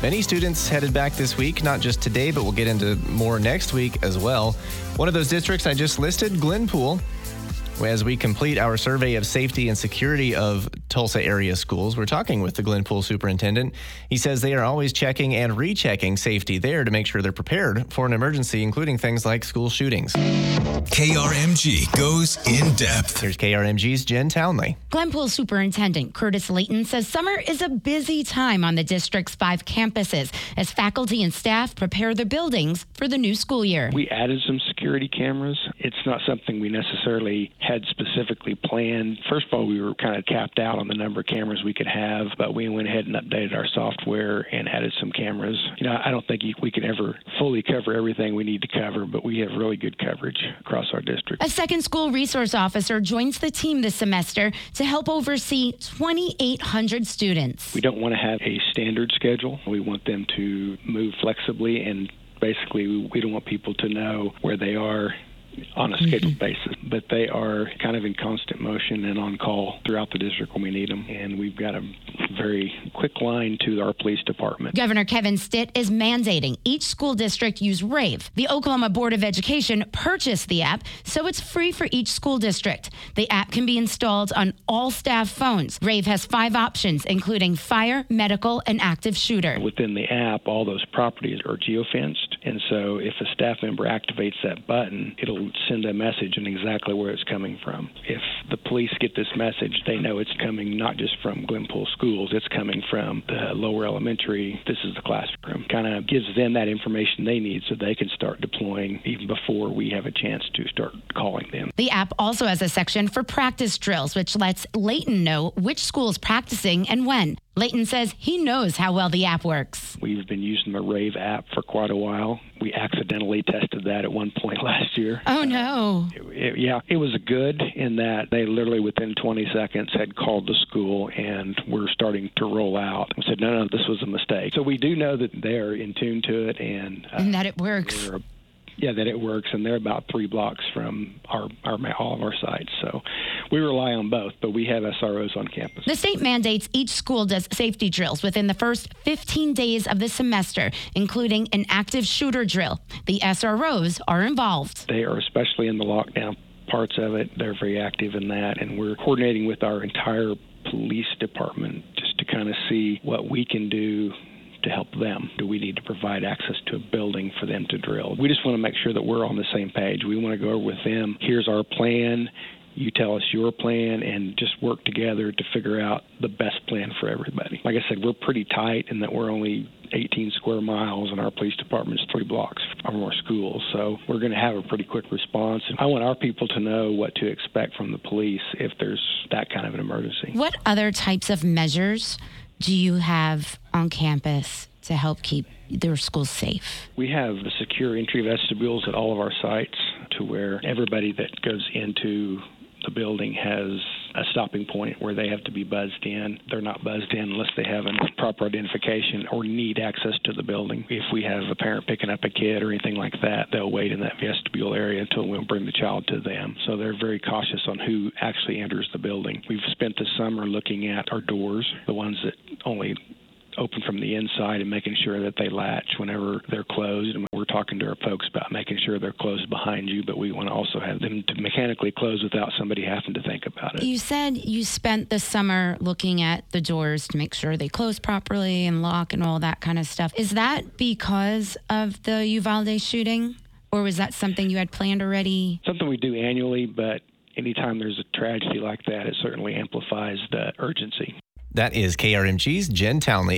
Many students headed back this week, not just today, but we'll get into more next week as well. One of those districts I just listed, Glenpool. As we complete our survey of safety and security of Tulsa area schools, we're talking with the Glenpool superintendent. He says they are always checking and rechecking safety there to make sure they're prepared for an emergency, including things like school shootings. KRMG goes in depth. Here's KRMG's Jen Townley. Glenpool Superintendent Curtis Layton says summer is a busy time on the district's five campuses as faculty and staff prepare the buildings for the new school year. We added some security cameras. It's not something we necessarily had specifically planned. First of all, we were kind of capped out on the number of cameras we could have, but we went ahead and updated our software and added some cameras. You know, I don't think we can ever fully cover everything we need to cover, but we have really good coverage across our district. A second school resource officer joins the team this semester to help oversee 2,800 students. We don't want to have a standard schedule. We want them to move flexibly and basically we don't want people to know where they are on a scheduled mm-hmm. basis, but they are kind of in constant motion and on call throughout the district when we need them. And we've got a very quick line to our police department. Governor Kevin Stitt is mandating each school district use Rave. The Oklahoma Board of Education purchased the app, so it's free for each school district. The app can be installed on all staff phones. Rave has five options, including fire, medical, and active shooter. Within the app, all those properties are geofenced. And so if a staff member activates that button, it'll send a message and exactly where it's coming from. If the police get this message, they know it's coming not just from Glenpool schools, it's coming from the lower elementary. This is the classroom. Kind of gives them that information they need so they can start deploying even before we have a chance to start calling them. The app also has a section for practice drills, which lets Layton know which school is practicing and when. Layton says he knows how well the app works. We've been using the Rave app for quite a while. We accidentally tested that at one point last year. Oh, no. Uh, it, it, yeah, it was good in that they literally within 20 seconds had called the school and were starting to roll out. We said, no, no, this was a mistake. So we do know that they're in tune to it and, uh, and that it works yeah, that it works, and they're about three blocks from our, our all of our sites. So we rely on both, but we have SROs on campus. The state mandates each school does safety drills within the first 15 days of the semester, including an active shooter drill. The SROs are involved. They are especially in the lockdown parts of it. They're very active in that, and we're coordinating with our entire police department just to kind of see what we can do to help them? Do we need to provide access to a building for them to drill? We just want to make sure that we're on the same page. We want to go over with them. Here's our plan. You tell us your plan and just work together to figure out the best plan for everybody. Like I said, we're pretty tight in that we're only 18 square miles and our police department is three blocks from our schools. So we're going to have a pretty quick response. And I want our people to know what to expect from the police if there's that kind of an emergency. What other types of measures do you have on campus to help keep their schools safe? We have secure entry vestibules at all of our sites to where everybody that goes into the building has a stopping point where they have to be buzzed in. They're not buzzed in unless they have a proper identification or need access to the building. If we have a parent picking up a kid or anything like that, they'll wait in that vestibule area until we'll bring the child to them. So they're very cautious on who actually enters the building. We've spent the summer looking at our doors, the ones that only open from the inside and making sure that they latch whenever they're closed. And we're talking to our folks about making sure they're closed behind you, but we want to also have them to mechanically close without somebody having to think about it. You said you spent the summer looking at the doors to make sure they close properly and lock and all that kind of stuff. Is that because of the Uvalde shooting? Or was that something you had planned already? Something we do annually, but anytime there's a tragedy like that, it certainly amplifies the urgency. That is KRMG's Jen Townley.